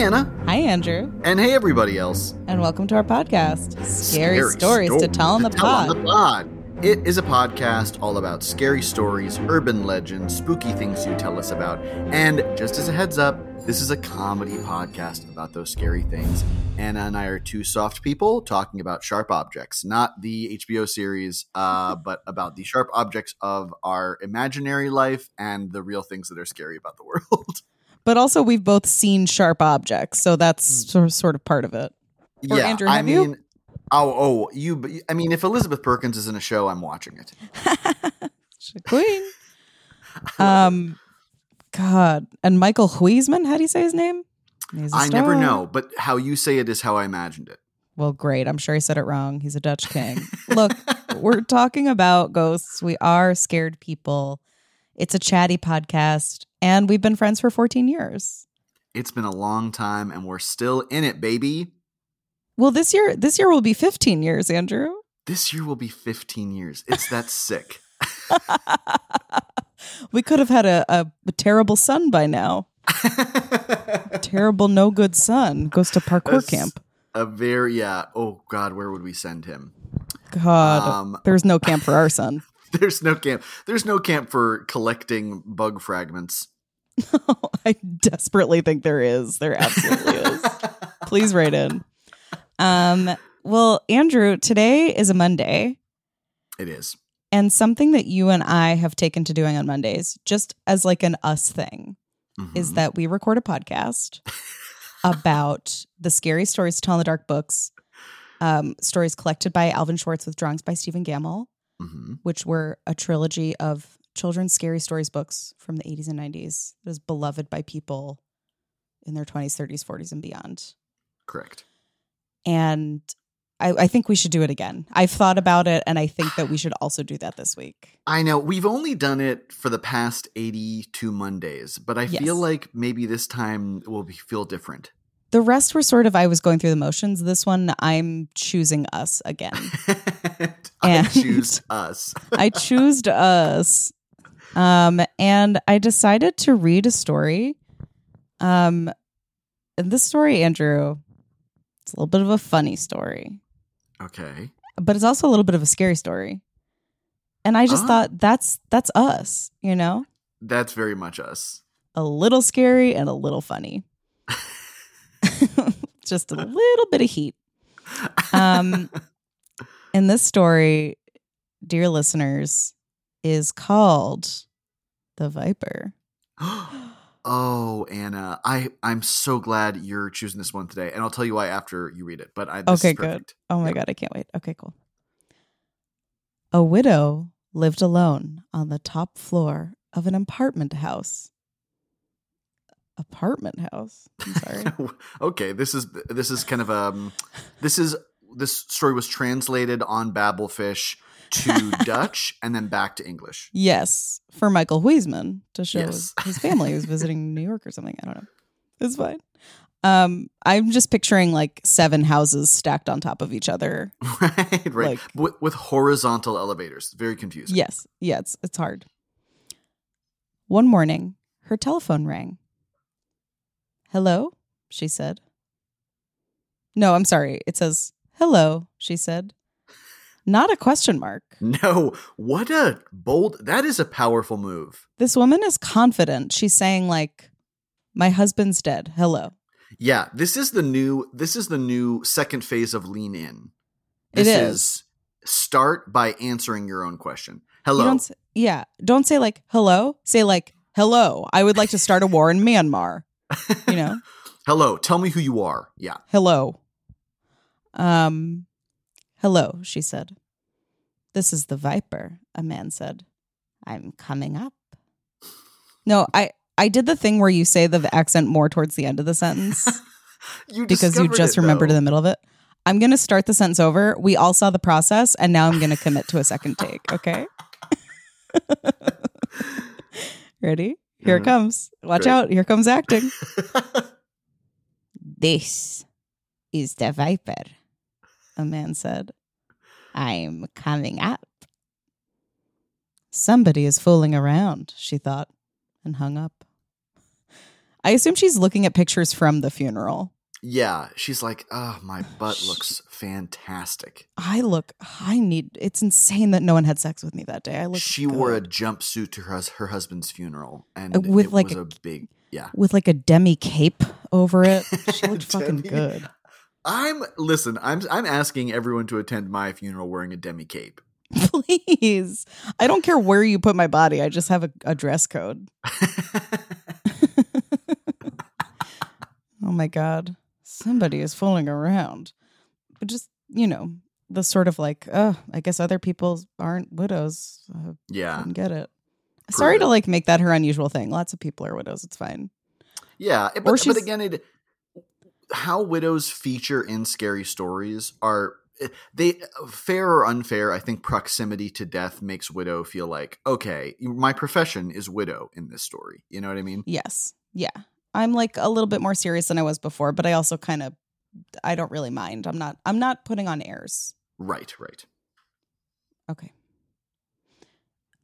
Anna. Hi, Andrew, And hey, everybody else. and welcome to our podcast, Scary, Stories to Tell on the Pod. the Pod. It is a podcast all about scary stories, urban legends, spooky things you tell us about. And just as a heads up, this is a comedy podcast about those scary things. Anna and I are two soft people talking about sharp objects, not the HBO series, uh, but about the sharp objects of our imaginary life and the real things that are scary about the world. But also, we've both seen sharp objects, so that's sort of, part of it. Or yeah, Andrew, I have you? mean, oh, oh, you. I mean, if Elizabeth Perkins is in a show, I'm watching it. Queen. um, God, and Michael Huisman. How do you say his name? I never know, but how you say it is how I imagined it. Well, great. I'm sure he said it wrong. He's a Dutch king. Look, we're talking about ghosts. We are scared people. It's a chatty podcast, and we've been friends for 14 years. It's been a long time, and we're still in it, baby. Well, this year, this year will be 15 years, Andrew. This year will be 15 years. It's that sick. we could have had a, a, a terrible son by now. terrible, no good son goes to parkour camp. A very yeah. Oh God, where would we send him? God, Um, there's no camp for our son. There's no camp. There's no camp for collecting bug fragments. I desperately think there is. There absolutely is. Please write in. Um, well, Andrew, today is a Monday, It is. and something that you and I have taken to doing on Mondays, just as like an us thing, is Mhm. that we record a podcast about the scary stories to tell in the dark books, um, stories collected by Alvin Schwartz with drawings by Stephen Gammell, Mhm. which were a trilogy of children's scary stories books from the 80s and 90s that was beloved by people in their 20s, 30s, 40s, and beyond. correct. And I, I think we should do it again. I've thought about it, and I think that we should also do that this week. I know we've only done it for the past 82 Mondays, but I Yes. feel like maybe this time will be, feel different. The rest were sort of, I was going through the motions. This one, I'm choosing us again. I choose us. I choose us. Um, and I decided to read a story. Um, and this story, Andrew, it's a little bit of a funny story, Okay. but it's also a little bit of a scary story. And I just Ah. thought that's that's us, you know, That's very much us. a little scary and a little funny. just a little bit of heat. Um, and this story, dear listeners, is called The Viper. oh, Anna, I I'm so glad you're choosing this one today, and I'll tell you why after you read it. But I this Okay, is good. Oh my. God, I can't wait. Okay, cool. A widow lived alone on the top floor of an apartment house. Apartment house? I'm sorry. okay, this is this is kind of um this is this story was translated on Babelfish to Dutch and then back to English. yes, for Michael Huisman to show Yes. his, his family who's visiting New York or something. I don't know. It's fine. Um, I'm just picturing like seven houses stacked on top of each other. right, right. Like- with, with horizontal elevators. Very confusing. Yes, yeah, it's it's hard. One morning, her telephone rang. Hello, she said. No, I'm sorry. It says hello, she said. Not a question mark. No, what a bold. That is a powerful move. This woman is confident. She's saying like, "My husband's dead. Hello." Yeah, this is the new. This is the new second phase of lean in. It This is. start by answering your own question. Hello. don't s- yeah, don't say like hello. Say like hello. I would like to start a war in Myanmar. You know, Hello. Tell me who you are. Yeah. hello. Um, hello. She said. This is the Viper. A man said. I'm coming up. No, I I did the thing where you say the accent more towards the end of the sentence You because you just it, remembered though. the middle of it. I'm going to start the sentence over. We all saw the process, and now I'm going to commit to a second take. Okay. Ready? Here it Mhm. comes. Watch Great. out. Here comes acting. this is the Viper, a man said. I'm coming up. Somebody is fooling around, she thought, and hung up. I assume she's looking at pictures from the funeral. yeah, she's like, oh, my butt Sh- looks fantastic. I look, I need, it's insane that no one had sex with me that day. I look She wore a jumpsuit to her, her husband's funeral, and Uh, with it like was a- a, big, yeah. with like a demi cape over it. She looked fucking good. I'm listen. I'm I'm asking everyone to attend my funeral wearing a demi cape. Please. I don't care where you put my body. I just have a, a dress code. Oh my God. Somebody is fooling around. But just, you know, the sort of like, oh, I guess other people aren't widows. Uh, yeah, get it. Sorry to like make that her unusual thing. Lots of people are widows. It's fine. yeah. But, Or but she's- again, it how widows feature in scary stories are eh, they fair or unfair. I think proximity to death makes widow feel like okay, my profession is widow in this story. You know what I mean? Yes. Yeah. I'm like a little bit more serious than I was before, but I also kind of I don't really mind. I'm not I'm not putting on airs. Right, right. Okay.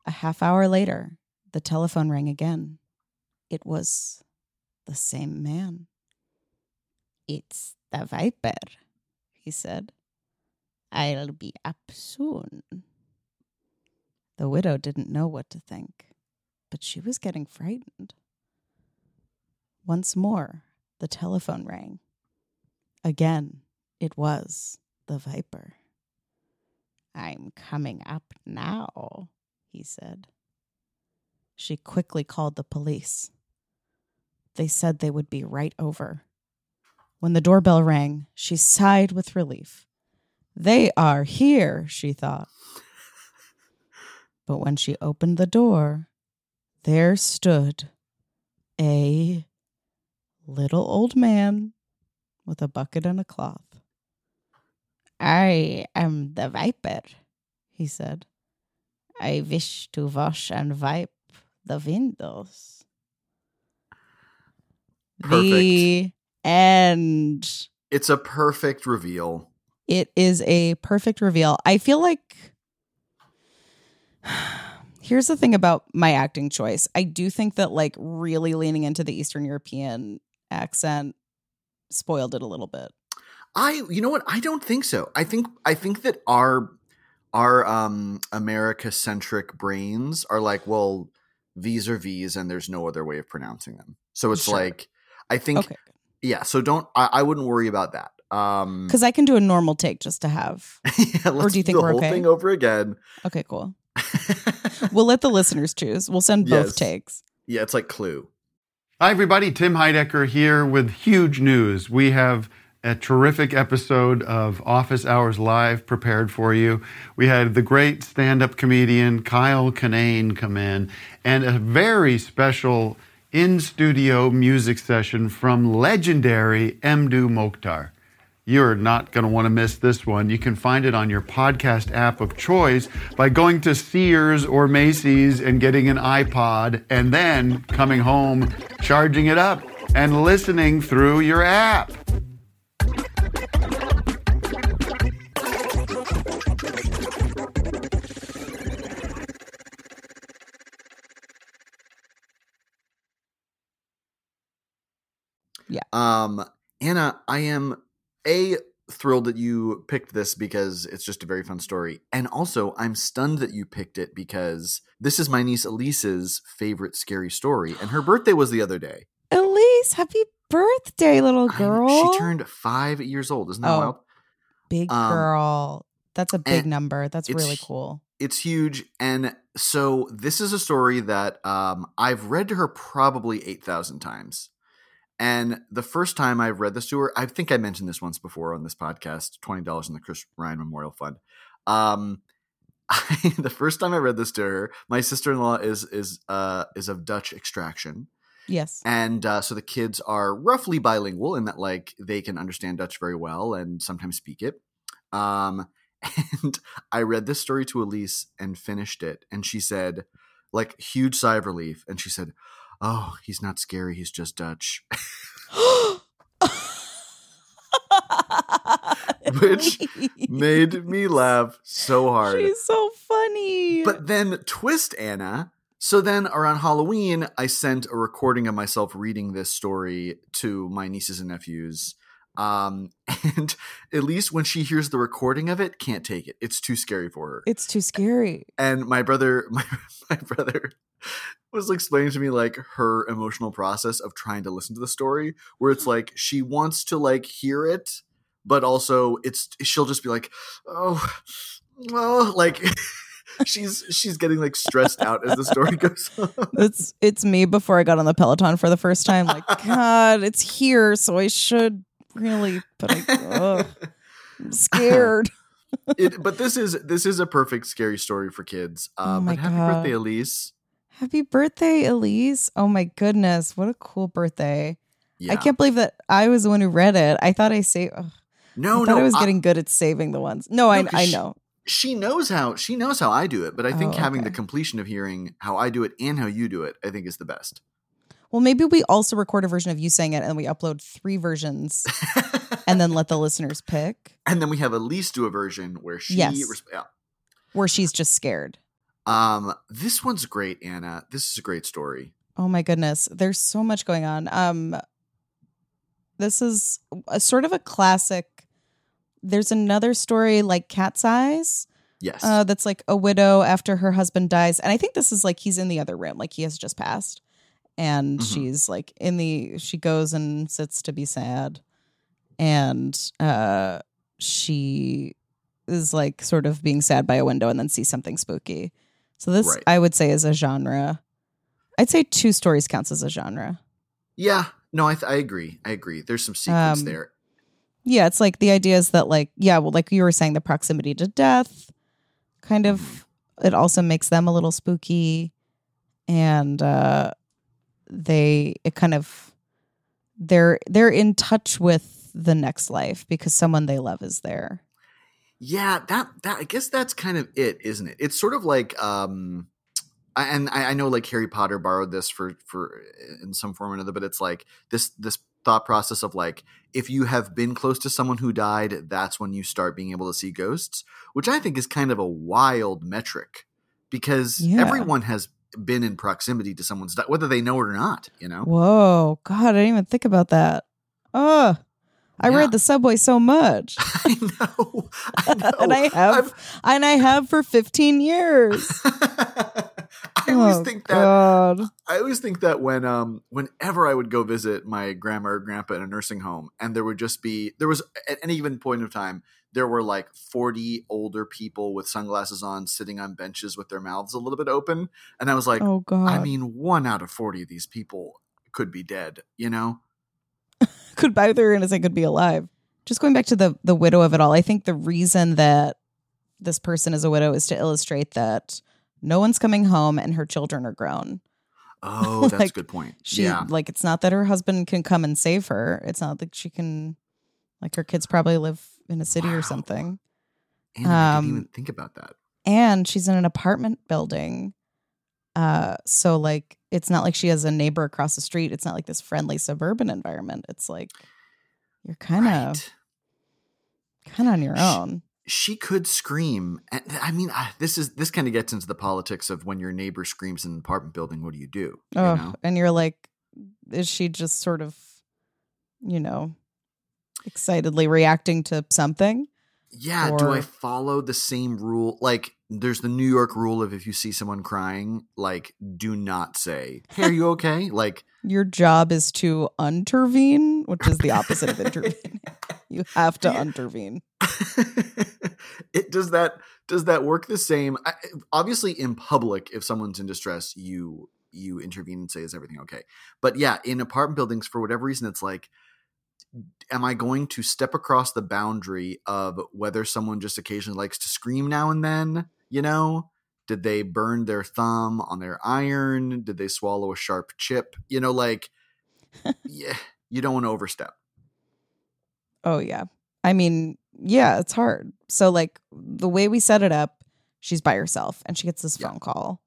A half hour later, the telephone rang again. It was the same man. It's the Viper, he said. I'll be up soon. The widow didn't know what to think, but she was getting frightened. Once more, the telephone rang. Again, it was the Viper. I'm coming up now, he said. She quickly called the police. They said they would be right over. When the doorbell rang, she sighed with relief. They are here, she thought. But when she opened the door, there stood a little old man with a bucket and a cloth. I am the viper, he said. I wish to wash and wipe the windows. Perfect. The end. It's a perfect reveal. It is a perfect reveal. I feel like here's the thing about my acting choice. I do think that like really leaning into the Eastern European accent spoiled it a little bit. I you know what? I don't think so. I think I think that our our um America centric brains are like, well, these are V's and there's no other way of pronouncing them. So it's Sure. like I think Okay. Yeah, so don't I, I wouldn't worry about that. Um Because I can do a normal take just to have. yeah, let's do you think the we're whole okay? thing over again. Okay, cool. We'll let the listeners choose. We'll send both Yes. takes. yeah, it's like Clue. Hi, everybody. Tim Heidecker here with huge news. We have a terrific episode of Office Hours Live prepared for you. We had the great stand up comedian Kyle Kinane come in and a very special in studio music session from legendary Mdou Moctar. You're not going to want to miss this one. You can find it on your podcast app of choice by going to Sears or Macy's and getting an iPod and then coming home, charging it up, and listening through your app. Um, Anna, I am a thrilled that you picked this because it's just a very fun story, and also I'm stunned that you picked it because this is my niece Elise's favorite scary story, and her birthday was the other day. Elise, happy birthday, little girl. she turned five years old. Isn't that Oh, wild? big um, girl. That's a big number. That's really cool. It's huge, and so this is a story that um, I've read to her probably eight thousand times. And the first time I read this to her, I think I mentioned this once before on this podcast, twenty dollars in the Chris Ryan Memorial Fund. Um, I, the first time I read this to her, my sister in law is is uh, is of Dutch extraction, Yes. and uh, so the kids are roughly bilingual in that like they can understand Dutch very well and sometimes speak it. Um, and I read this story to Elise and finished it, and she said, like huge sigh of relief, and she said, "Oh, he's not scary. He's just Dutch." Which Made me laugh so hard. She's so funny. But then twist Anna. So then around Halloween, I sent a recording of myself reading this story to my nieces and nephews. Um, and at least when she hears the recording of it, can't take it. It's too scary for her. it's too scary. and my brother, my, my brother was explaining to me like her emotional process of trying to listen to the story, where it's like she wants to like hear it, but also it's she'll just be like, oh, well, like she's she's getting like stressed out as the story goes on. It's it's me before I got on the Peloton for the first time. Like, God, it's here, so I should really, but I, ugh, I'm scared. it, but this is this is a perfect scary story for kids. Uh, Oh my but happy God. birthday, Elise! Happy birthday, Elise! Oh my goodness, what a cool birthday! Yeah. I can't believe that I was the one who read it. I thought I saved. ugh, No, I thought no, I was I- getting good at saving the ones. No, I I know. she knows how she knows how I do it, but I think Oh, having the completion of hearing how I do it and how you do it, I think is the best. Well, maybe we also record a version of you saying it, and we upload three versions, and then let the listeners pick. and then we have Elise do a version where she Yes. res- yeah. Where she's just scared. Um this one's great, Anna. This is a great story. Oh my goodness. There's so much going on. Um this is a sort of a classic. There's another story like Cat's Eyes. Yes. Uh that's like a widow after her husband dies. And I think this is like he's in the other room, like he has just passed. And Mhm. she's like in the she goes and sits to be sad. And uh she is like sort of being sad by a window and then sees something spooky. So this Right. I would say is a genre. I'd say two stories counts as a genre. yeah. No, I th- I agree. I agree. There's some sequence Um, there. Yeah, it's like the idea is that like yeah, well like you were saying the proximity to death kind of it also makes them a little spooky and uh they it kind of they're they're in touch with the next life because someone they love is there. Yeah, that that I guess that's kind of it, isn't it? It's sort of like um I- and I, I know like Harry Potter borrowed this for for in some form or another, but it's like this this thought process of like if you have been close to someone who died, that's when you start being able to see ghosts, which I think is kind of a wild metric because Yeah. everyone has been in proximity to someone's di- whether they know it or not, you know. Whoa, god, I didn't even think about that. Oh, I Yeah. read the subway so much. I know. I know. and I have I've- and I have for 15 years. I always Oh, think that God. I always think that when um whenever I would go visit my grandma or grandpa in a nursing home and there would just be there was at any given point of time there were like 40 older people with sunglasses on sitting on benches with their mouths a little bit open and I was like oh god. I mean one out of 40 of these people could be dead, you know? could be either innocent could be alive. Just going back to the the widow of it all, I think the reason that this person is a widow is to illustrate that no one's coming home and her children are grown. Oh, that's a good point. She yeah. like it's not that her husband can come and save her. It's not that she can like her kids probably live in a city Wow. or something. And I didn't um, even think about that. And she's in an apartment building. Uh so like it's not like she has a neighbor across the street. It's not like this friendly suburban environment. It's like you're kind of Right. kind of on your own. She could scream. And I mean, I- this is this kind of gets into the politics of when your neighbor screams in an apartment building. What do you do? You Oh, know? and you're like, is she just sort of, you know, excitedly reacting to something? Yeah, do I follow the same rule? Like, there's the New York rule of if you see someone crying, like, do not say, "Hey, are you okay?" like, Your job is to intervene, which is the opposite of intervene. You have to Yeah. intervene. it does that does that work the same? I, obviously, in public, if someone's in distress, you you intervene and say, "Is everything okay?" But yeah, in apartment buildings, for whatever reason, it's like, am I going to step across the boundary of whether someone just occasionally likes to scream now and then? You know, did they burn their thumb on their iron? Did they swallow a sharp chip? You know, like, yeah, you don't want to overstep. Oh yeah. I mean, yeah, it's hard. So like the way we set it up, she's by herself and she gets this Yeah. phone call.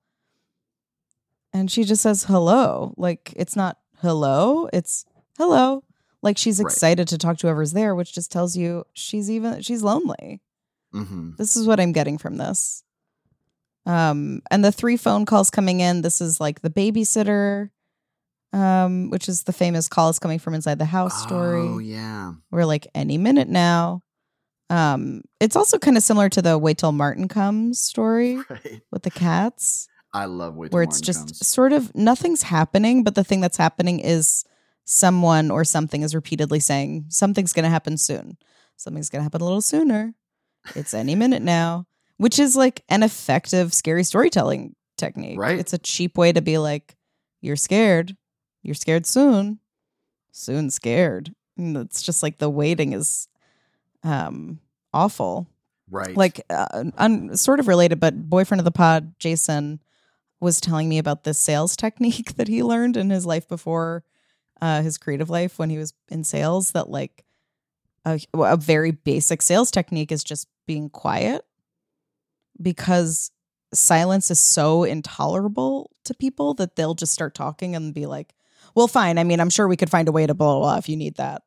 And she just says hello. Like it's not hello, it's hello. Like she's Right. excited to talk to whoever's there, which just tells you she's even she's lonely. hmm This is what I'm getting from this. Um and the three phone calls coming in, this is like the babysitter um which is the famous call is coming from inside the house story. Oh yeah. We're like any minute now. Um, it's also kind of similar to the wait till Martin comes story Right. with the cats, I love wait Till where it's Martin just comes. sort of nothing's happening, but the thing that's happening is someone or something is repeatedly saying something's going to happen soon. Something's going to happen a little sooner. It's any minute now, which is like an effective scary storytelling technique. Right. It's a cheap way to be like, you're scared. You're scared soon. Soon scared. And it's just like the waiting is um awful right. like uh, un- sort of related but boyfriend of the pod jason was telling me about this sales technique that he learned in his life before uh, his creative life when he was in sales that like a, a very basic sales technique is just being quiet because silence is so intolerable to people that they'll just start talking and be like well fine. I mean i'm sure we could find a way to blah blah, blah if you need that.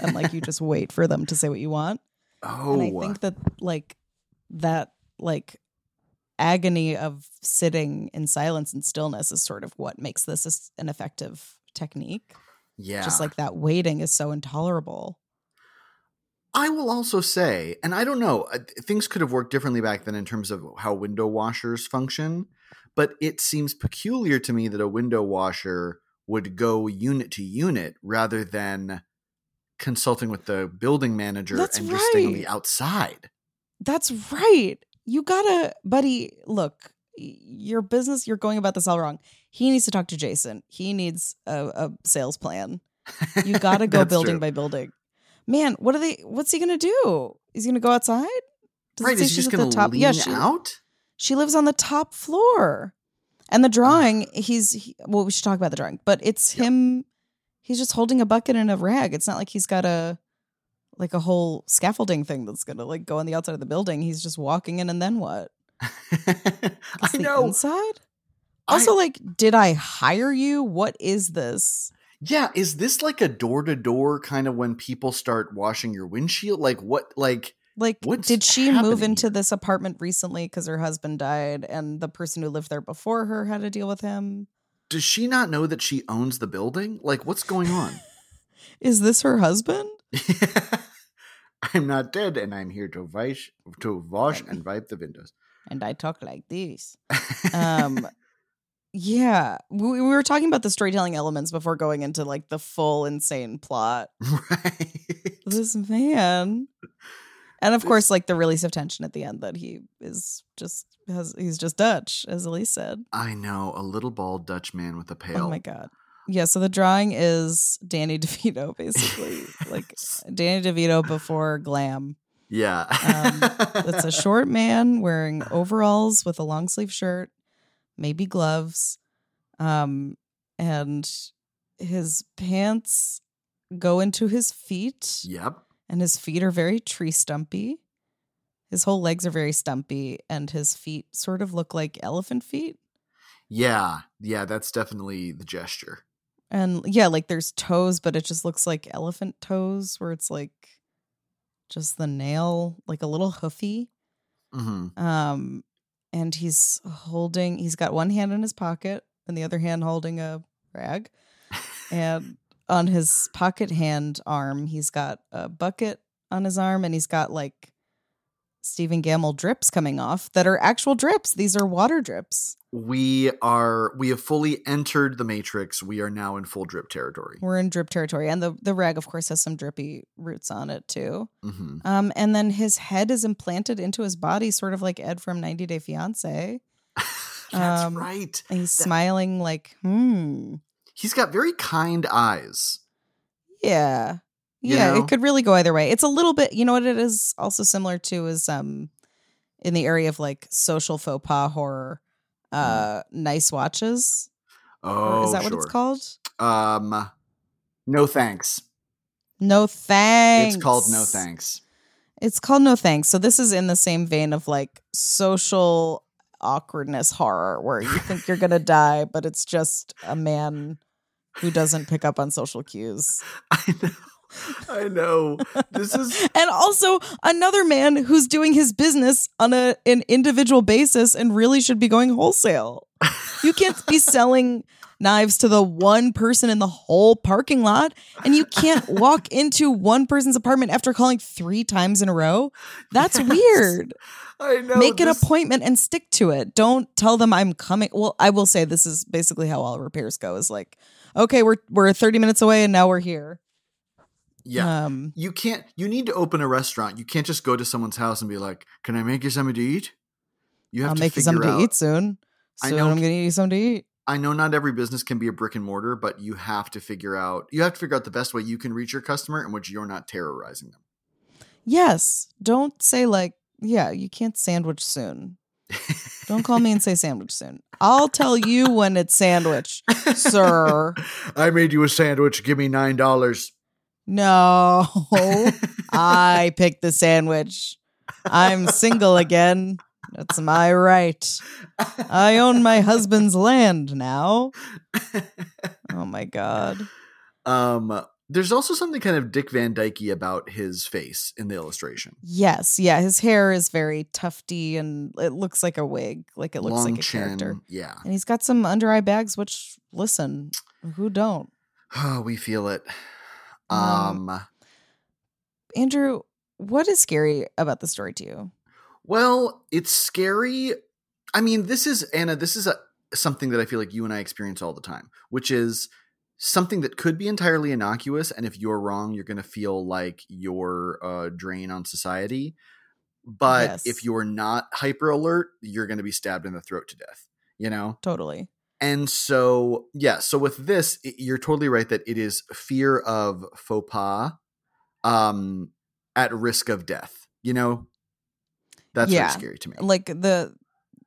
And like you just wait for them to say what you want. Oh, and I think that like that like agony of sitting in silence and stillness is sort of what makes this an effective technique. yeah. Just like that waiting is so intolerable. I will also say, and I don't know, uh, things could have worked differently back then in terms of how window washers function, but it seems peculiar to me that a window washer would go unit to unit rather than consulting with the building manager That's and just staying on the outside. That's right. You gotta, buddy, look, your business, you're going about this all wrong. He needs to talk to Jason. He needs a, a sales plan. You gotta go building true. by building. Man, what are they what's he gonna do? Is he gonna go outside? Does Right? Is he she's just going the to lean Yeah, she- out? She lives on the top floor. And the drawing, he's he, well, we should talk about the drawing, but it's Yep. him. He's just holding a bucket and a rag. It's not like he's got a like a whole scaffolding thing that's gonna like go on the outside of the building. He's just walking in, and then what? I know. inside. I- Also, like, did I hire you? What is this? Yeah, is this like a door to door kind of when people start washing your windshield? Like what? Like Like, What's did she move into this apartment recently because her husband died, and the person who lived there before her had to deal with him? does she not know that she owns the building? Like what's going on? Is this her husband? I'm not dead, and I'm here to wash, to wash and wipe the windows. And I talk like this. um yeah we, we were talking about the storytelling elements before going into like the full insane plot. Right. this man. And of course like the release of tension at the end that he is just has he's just dutch as elise said. I know a little bald Dutch man with a pail. oh my god. Yeah so the drawing is danny devito basically like danny devito before glam. Yeah, Um, it's a short man wearing overalls with a long sleeve shirt, maybe gloves, um, and his pants go into his feet, Yep. and his feet are very tree stumpy. His whole legs are very stumpy, and his feet sort of look like elephant feet. Yeah, yeah, that's definitely the gesture. And yeah, like there's toes, but it just looks like elephant toes, where it's like just the nail, like a little hoofy. hmm Um, and he's holding. He's got one hand in his pocket and the other hand holding a rag. And on his pocket hand arm, he's got a bucket on his arm, and he's got like Stephen Gammell drips coming off that are actual drips. These are water drips. We are we have fully entered the matrix. We are now in full drip territory. We're in drip territory, and the the rag, of course, has some drippy roots on it too. hmm Um, and then his head is implanted into his body, sort of like Ed from 90 Day Fiance. That's Um, right. And he's That- smiling like, hmm, He's got very kind eyes. yeah, yeah. know? It could really go either way. It's a little bit, you know what it is also similar to is um, in the area of like social faux pas horror, uh, nice watches. Oh, is that sure. what it's called? Um, no thanks. No thanks. It's called no thanks. It's called No Thanks. So this is in the same vein of like social awkwardness horror where you think you're going to die, but it's just a man who doesn't pick up on social cues. I know. I know. This is And also another man who's doing his business on a an individual basis and really should be going wholesale. You can't be selling knives to the one person in the whole parking lot and you can't walk into one person's apartment after calling 3 times in a row. That's Yes. weird. I know. make an appointment and stick to it. Don't tell them I'm coming. Well, I will say this is basically how all repairs go. Is like, okay, we're we're 30 minutes away and now we're here. Yeah. Um, you can't you need to open a restaurant. You can't just go to someone's house and be like, "Can I make you something to eat?" You have I'll to make you something out. to eat soon. I know- I'm gonna eat you something to eat. I know not every business can be a brick and mortar, but you have to figure out you have to figure out the best way you can reach your customer in which you're not terrorizing them. Yes. Don't say like, yeah, you can't sandwich soon. Don't call me and say sandwich soon. I'll tell you when it's sandwich, sir. I made you a sandwich. Give me nine dollars. No, I picked the sandwich. I'm single again. That's my right. I own my husband's land now. Oh my god. Um, there's also something kind of Dick Van Dyke about his face in the illustration. Yes, yeah, his hair is very tufty and it looks like a wig, like it looks Long like a chin. character. Yeah. And he's got some under eye bags, which listen, who don't? Oh, we feel it. Um, Um, Andrew, what is scary about the story to you? well, it's scary. I mean, this is Anna, this is a something that I feel like you and I experience all the time, which is something that could be entirely innocuous and if you're wrong, you're going to feel like you're a drain on society. But Yes. if you're not hyper alert, you're going to be stabbed in the throat to death, you know? Totally. And so, yeah, so with this, i- you're totally right that it is fear of faux pas um, at risk of death. You know, that's Yeah. very scary to me. Like the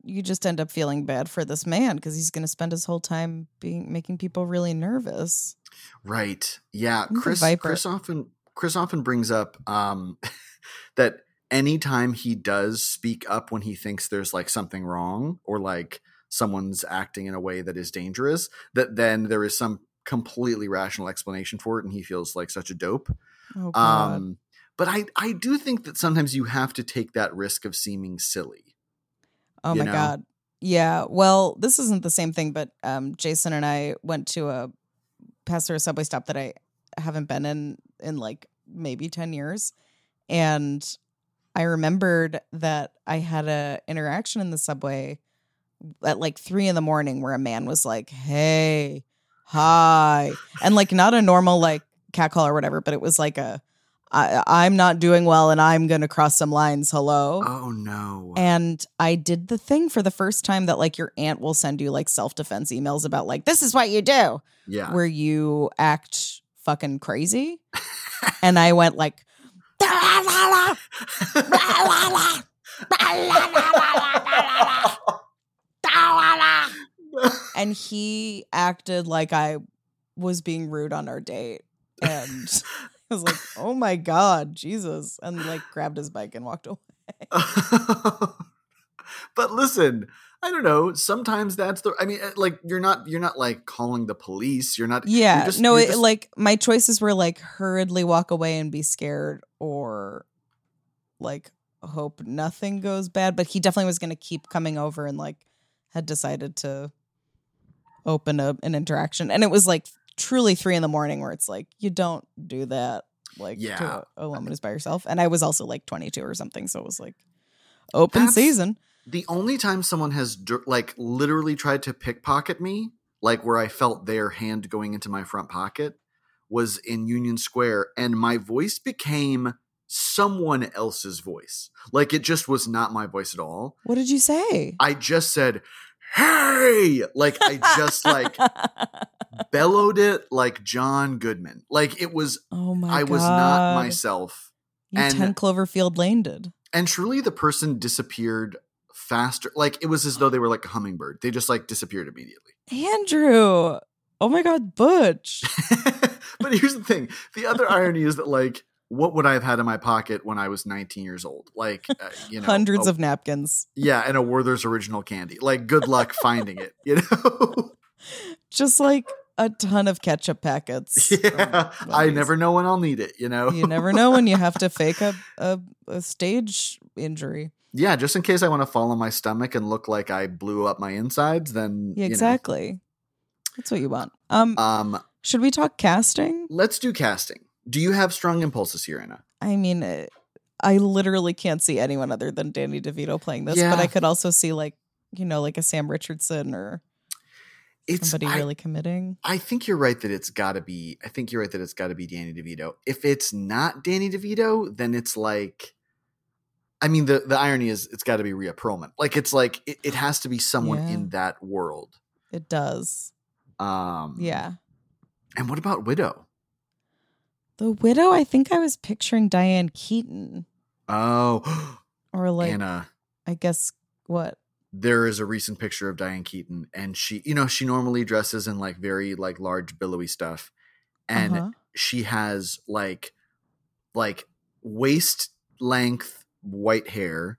you just end up feeling bad for this man because he's going to spend his whole time being making people really nervous. Right. Yeah. Chris Chris often Chris often brings up um that anytime he does speak up when he thinks there's like something wrong or like someone's acting in a way that is dangerous, that then there is some completely rational explanation for it and he feels like such a dope. Oh. Um but I I do think that sometimes you have to take that risk of seeming silly. oh my know? god. Yeah. Well, this isn't the same thing, but um Jason and I went to a passed through a subway stop that I haven't been in in like maybe 10 years. And I remembered that I had a interaction in the subway at like three in the morning where a man was like, Hey, hi. And like not a normal like cat call or whatever, but it was like a I, I'm not doing well and I'm gonna cross some lines. Hello. Oh no. And I did the thing for the first time that like your aunt will send you like self defense emails about like this is what you do, yeah. where you act fucking crazy. and I went like, and he acted like I was being rude on our date, and I was like, oh my god, Jesus, and like grabbed his bike and walked away. but listen, I don't know. Sometimes that's the. I mean, uh, like you're not you're not like calling the police. You're not. Yeah. you're just- no, it, just- like my choices were like hurriedly walk away and be scared or like hope nothing goes bad. But he definitely was going to keep coming over and like had decided to open a, an interaction. And it was like truly three in the morning where it's like, you don't do that like Yeah. to a, a woman uh, who's by herself. And I was also like 22 or something. So it was like open That's- season. the only time someone has like literally tried to pickpocket me, like where I felt their hand going into my front pocket, was in Union Square, and my voice became someone else's voice. Like it just was not my voice at all. What did you say? I just said, "Hey!" Like I just like bellowed it like John Goodman. Like it was. oh my I God. was not myself. You and- 10 Cloverfield Lane did. And truly, the person disappeared faster. Like it was as though they were like a hummingbird. They just like disappeared immediately. Andrew. Oh my God, Butch. but here's the thing: the other irony is that like, what would I have had in my pocket when I was 19 years old? Like, uh, you know, Hundreds a- of napkins. yeah, and a Werther's original candy. Like, good luck finding it. You know. Just like a ton of ketchup packets. yeah, I never know when I'll need it. You know. You never know when you have to fake a, a, a stage injury. yeah, just in case I want to fall on my stomach and look like I blew up my insides, then Yeah, you know. exactly. That's what you want. Um, Um, should we talk casting? let's do casting. Do you have strong impulses here, Anna? I mean, uh, I literally can't see anyone other than Danny DeVito playing this, but I could also see like, you know, like a Sam Richardson or It's somebody I- really committing. I think you're right that it's got to be. I think you're right that it's got to be Danny DeVito. If it's not Danny DeVito, then it's like. I mean, the the irony is it's got to be Rhea Perlman. Like it's like it, it has to be someone Yeah. in that world. It does. Um, Yeah. And what about Widow? The widow, I think I was picturing Diane Keaton Oh, or like, Anna. I guess what? There is a recent picture of Diane Keaton, and she, you know, she normally dresses in like very like large billowy stuff, and Uh-huh. she has like like waist length white hair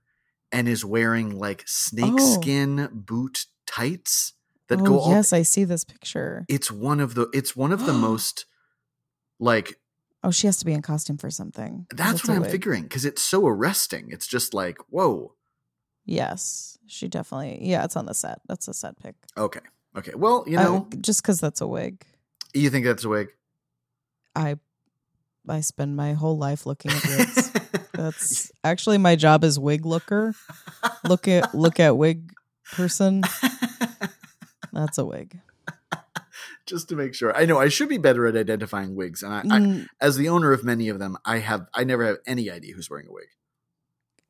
and is wearing like snakeskin boot tights that oh, go all yes, I see this picture. it's one of the it's one of the most like Oh, she has to be in costume for something. that's it's what I'm wig. figuring because it's so arresting. It's just like, whoa. Yes, she definitely. Yeah, it's on the set. That's a set pick. Okay. Okay. Well, you Uh, know, just because that's a wig. you think that's a wig? I I spend my whole life looking at wigs. That's actually my job as wig looker. Look at look at wig person. That's a wig. Just to make sure. I know I should be better at identifying wigs, and I, I Mm, as the owner of many of them, I have I never have any idea who's wearing a wig.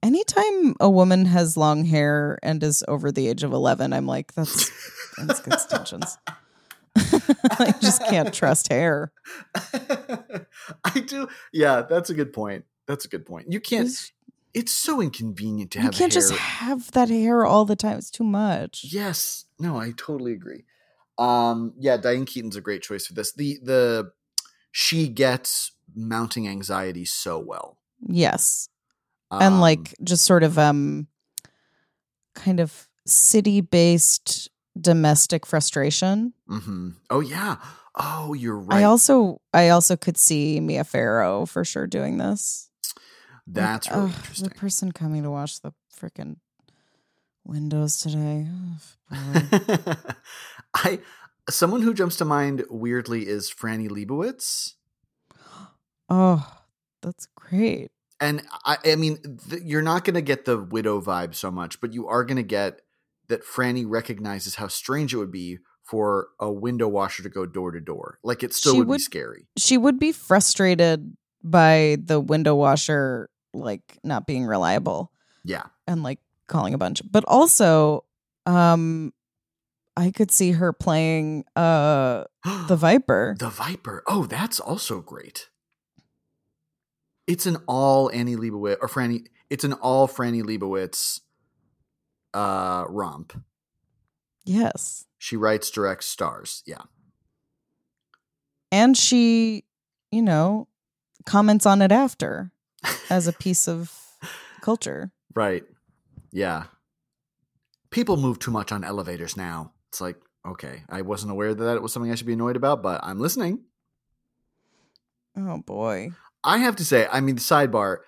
anytime a woman has long hair and is over the age of eleven, I'm like, that's that's good extensions. I just can't trust hair. I do. Yeah, that's a good point. That's a good point. You can't. It's- It's so inconvenient to have. You can't hair. just have that hair all the time. It's too much. Yes. No, I totally agree. Um, yeah, Diane Keaton's a great choice for this. The the she gets mounting anxiety so well. Yes. and Um, like just sort of um kind of city based domestic frustration. mhm. Oh yeah. Oh, you're right. I also I also could see Mia Farrow for sure doing this. Like, That's really ugh, interesting. The person coming to wash the freaking windows today. Ugh. I someone who jumps to mind weirdly is Franny Lebowitz. oh, that's great. And I, I mean, th- you're not going to get the widow vibe so much, but you are going to get that Franny recognizes how strange it would be for a window washer to go door to door. Like it still would, would- be scary. She would be frustrated by the window washer like not being reliable. Yeah. and like calling a bunch but also um i could see her playing uh the viper The Viper. Oh, that's also great. It's an all Annie Leibovitz or Franny. It's an all Franny Lebowitz uh, romp. yes She writes, directs, stars. Yeah. and she you know comments on it after as a piece of culture Right. Yeah. people move too much on elevators now. It's like, okay, I wasn't aware that it was something I should be annoyed about, but I'm listening. Oh boy. I have to say, I mean, sidebar.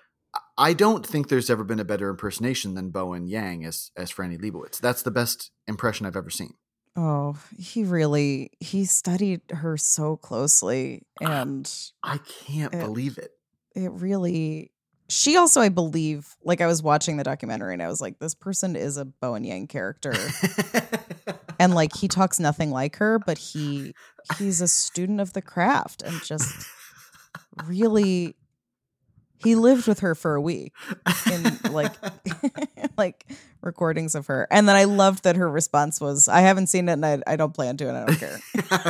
I don't think there's ever been a better impersonation than Bowen Yang as as Franny Lebowitz. That's the best impression I've ever seen. Oh, he really he studied her so closely and I can't It- believe it. it really she also I believe like I was watching the documentary and I was like this person is a Bowen Yang character and like he talks nothing like her but he he's a student of the craft and just really he lived with her for a week in like like recordings of her. And then i loved that her response was i haven't seen it and i, I don't plan to and i don't care.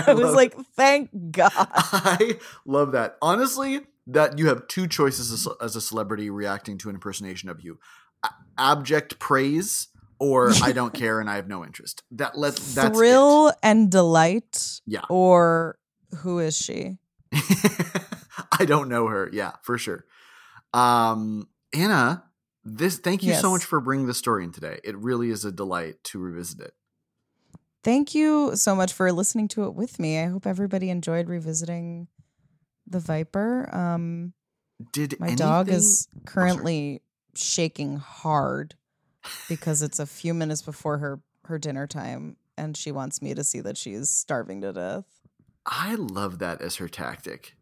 I was love- like thank god. I love that. Honestly, that you have two choices as, as a celebrity reacting to an impersonation of you: A- abject praise or I don't care and I have no interest. That let that's thrill and delight Yeah. or who is she. I don't know her. Yeah, for sure. Um, Anna, this thank you so much for bringing the story in today. It really is a delight to revisit it. thank you so much for listening to it with me i hope everybody enjoyed revisiting the viper um Did My dog is currently shaking hard because it's a few minutes before her her dinner time and she wants me to see that she's starving to death. I love that as her tactic.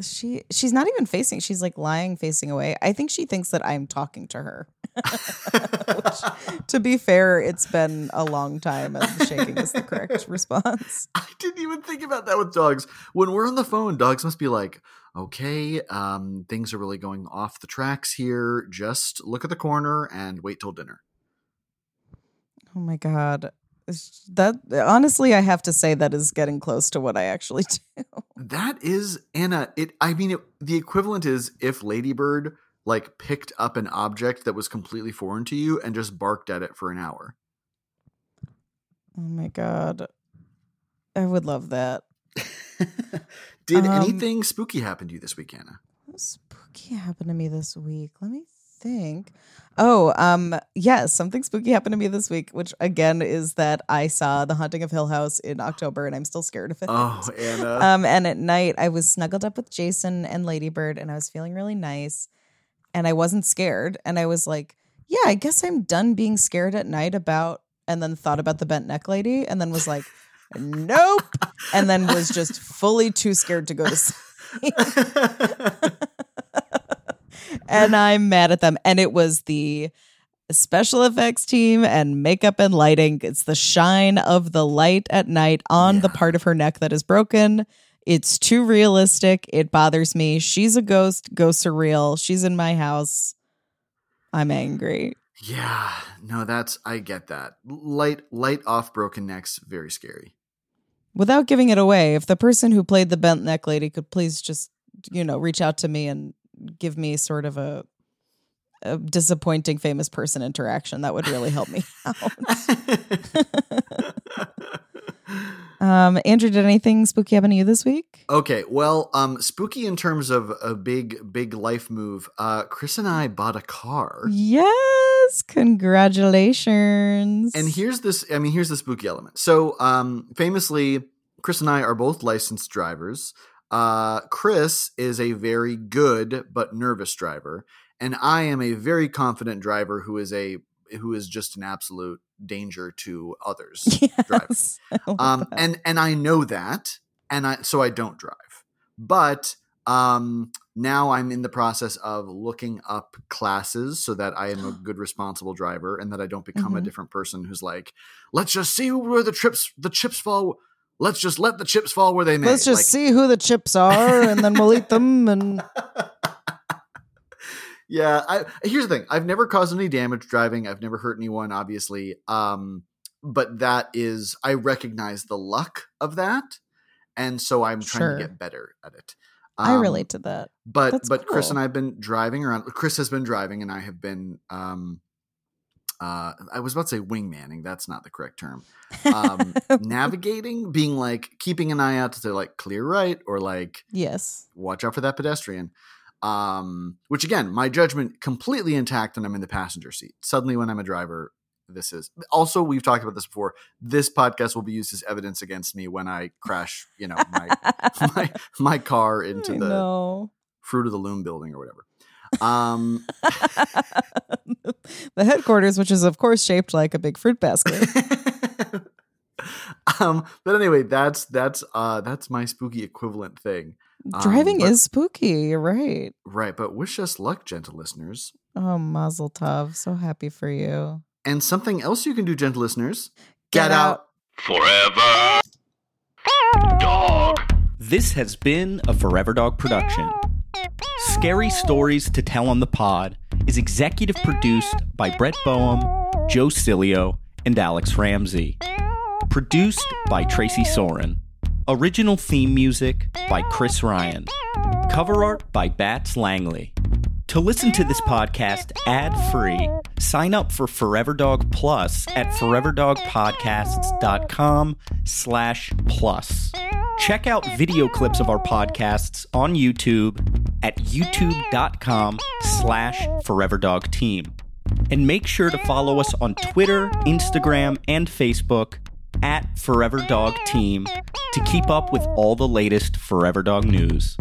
She she's not even facing, she's like lying facing away. I think she thinks that I'm talking to her. Which, to be fair, it's been a long time and shaking is the correct response. I didn't even think about that with dogs. When we're on the phone, dogs must be like, okay, um, things are really going off the tracks here. Just look at the corner and wait till dinner. Oh my god. That honestly I have to say that is getting close to what I actually do. That is Anna. It. I mean, it, the equivalent is if Ladybird like picked up an object that was completely foreign to you and just barked at it for an hour. Oh my god. I would love that. Did Um, anything spooky happen to you this week, Anna? Spooky happened to me this week? Let me think. Oh, um, yes, something spooky happened to me this week, which again is that I saw The Haunting of Hill House in October and I'm still scared of it. Oh, Anna. Um, and at night I was snuggled up with Jason and Ladybird and I was feeling really nice and I wasn't scared. And I was like, yeah, I guess I'm done being scared at night about and then thought about the bent neck lady and then was like, nope. And then was just fully too scared to go to sleep. and I'm mad at them. And it was the special effects team and makeup and lighting. It's the shine of the light at night on the part of her neck that is broken. It's too realistic. It bothers me. She's a ghost. Ghosts are real. She's in my house. I'm angry. Yeah. No, that's I get that. Light light off broken necks, very scary. Without giving it away, if the person who played the bent neck lady could please just, you know, reach out to me and give me sort of a, a disappointing famous person interaction, that would really help me out. Um, Andrew, did anything spooky happen to you this week? Okay, well, um, spooky in terms of a big, big life move. Uh, Chris and I bought a car, Yes, congratulations. and here's this. I mean, here's the spooky element. So, um, famously, Chris and I are both licensed drivers. Uh, Chris is a very good but nervous driver, and I am a very confident driver who is a who is just an absolute danger to others. yes, um and and i know that and i so i don't drive but um now i'm in the process of looking up classes so that i am a good responsible driver and that i don't become a Mhm. different person who's like let's just see where the trips the chips fall let's just let the chips fall where they may let's just Like, see who the chips are, and then we'll eat them. And yeah I, here's the thing i've never caused any damage driving i've never hurt anyone obviously um but that is i recognize the luck of that and so i'm trying Sure. to get better at it I Um, relate to that. but That's but chris and i've been driving around chris has been driving and i have been um uh i was about to say wingmanning that's not the correct term um navigating being like keeping an eye out to like clear right or like yes. watch out for that pedestrian. Um, which again, my judgment completely intact and I'm in the passenger seat. Suddenly, when I'm a driver, this is. Also, we've talked about this before. This podcast will be used as evidence against me when I crash, you know, my my, my car into I the know. Fruit of the Loom building or whatever. Um, the headquarters, which is of course shaped like a big fruit basket. um, but anyway, that's that's uh that's my spooky equivalent thing. Um, Driving but- is spooky. You're right. Right, but wish us luck, gentle listeners. Oh, Mazel Tov. So happy for you. And something else you can do, gentle listeners. Get out. Forever. Dog. This has been a Forever Dog production. Scary Stories to Tell on the Pod is executive produced by Brett Boham, Joe Cilio, and Alex Ramsey. Produced by Tracy Soren. Original theme music by Chris Ryan. Cover art by Bats Langley. To listen to this podcast ad-free, sign up for Forever Dog Plus at foreverdogpodcasts.com slash plus. Check out video clips of our podcasts on YouTube at youtube.com slash foreverdogteam. And make sure to follow us on Twitter, Instagram, and Facebook at Forever Dog Team to keep up with all the latest Forever Dog news.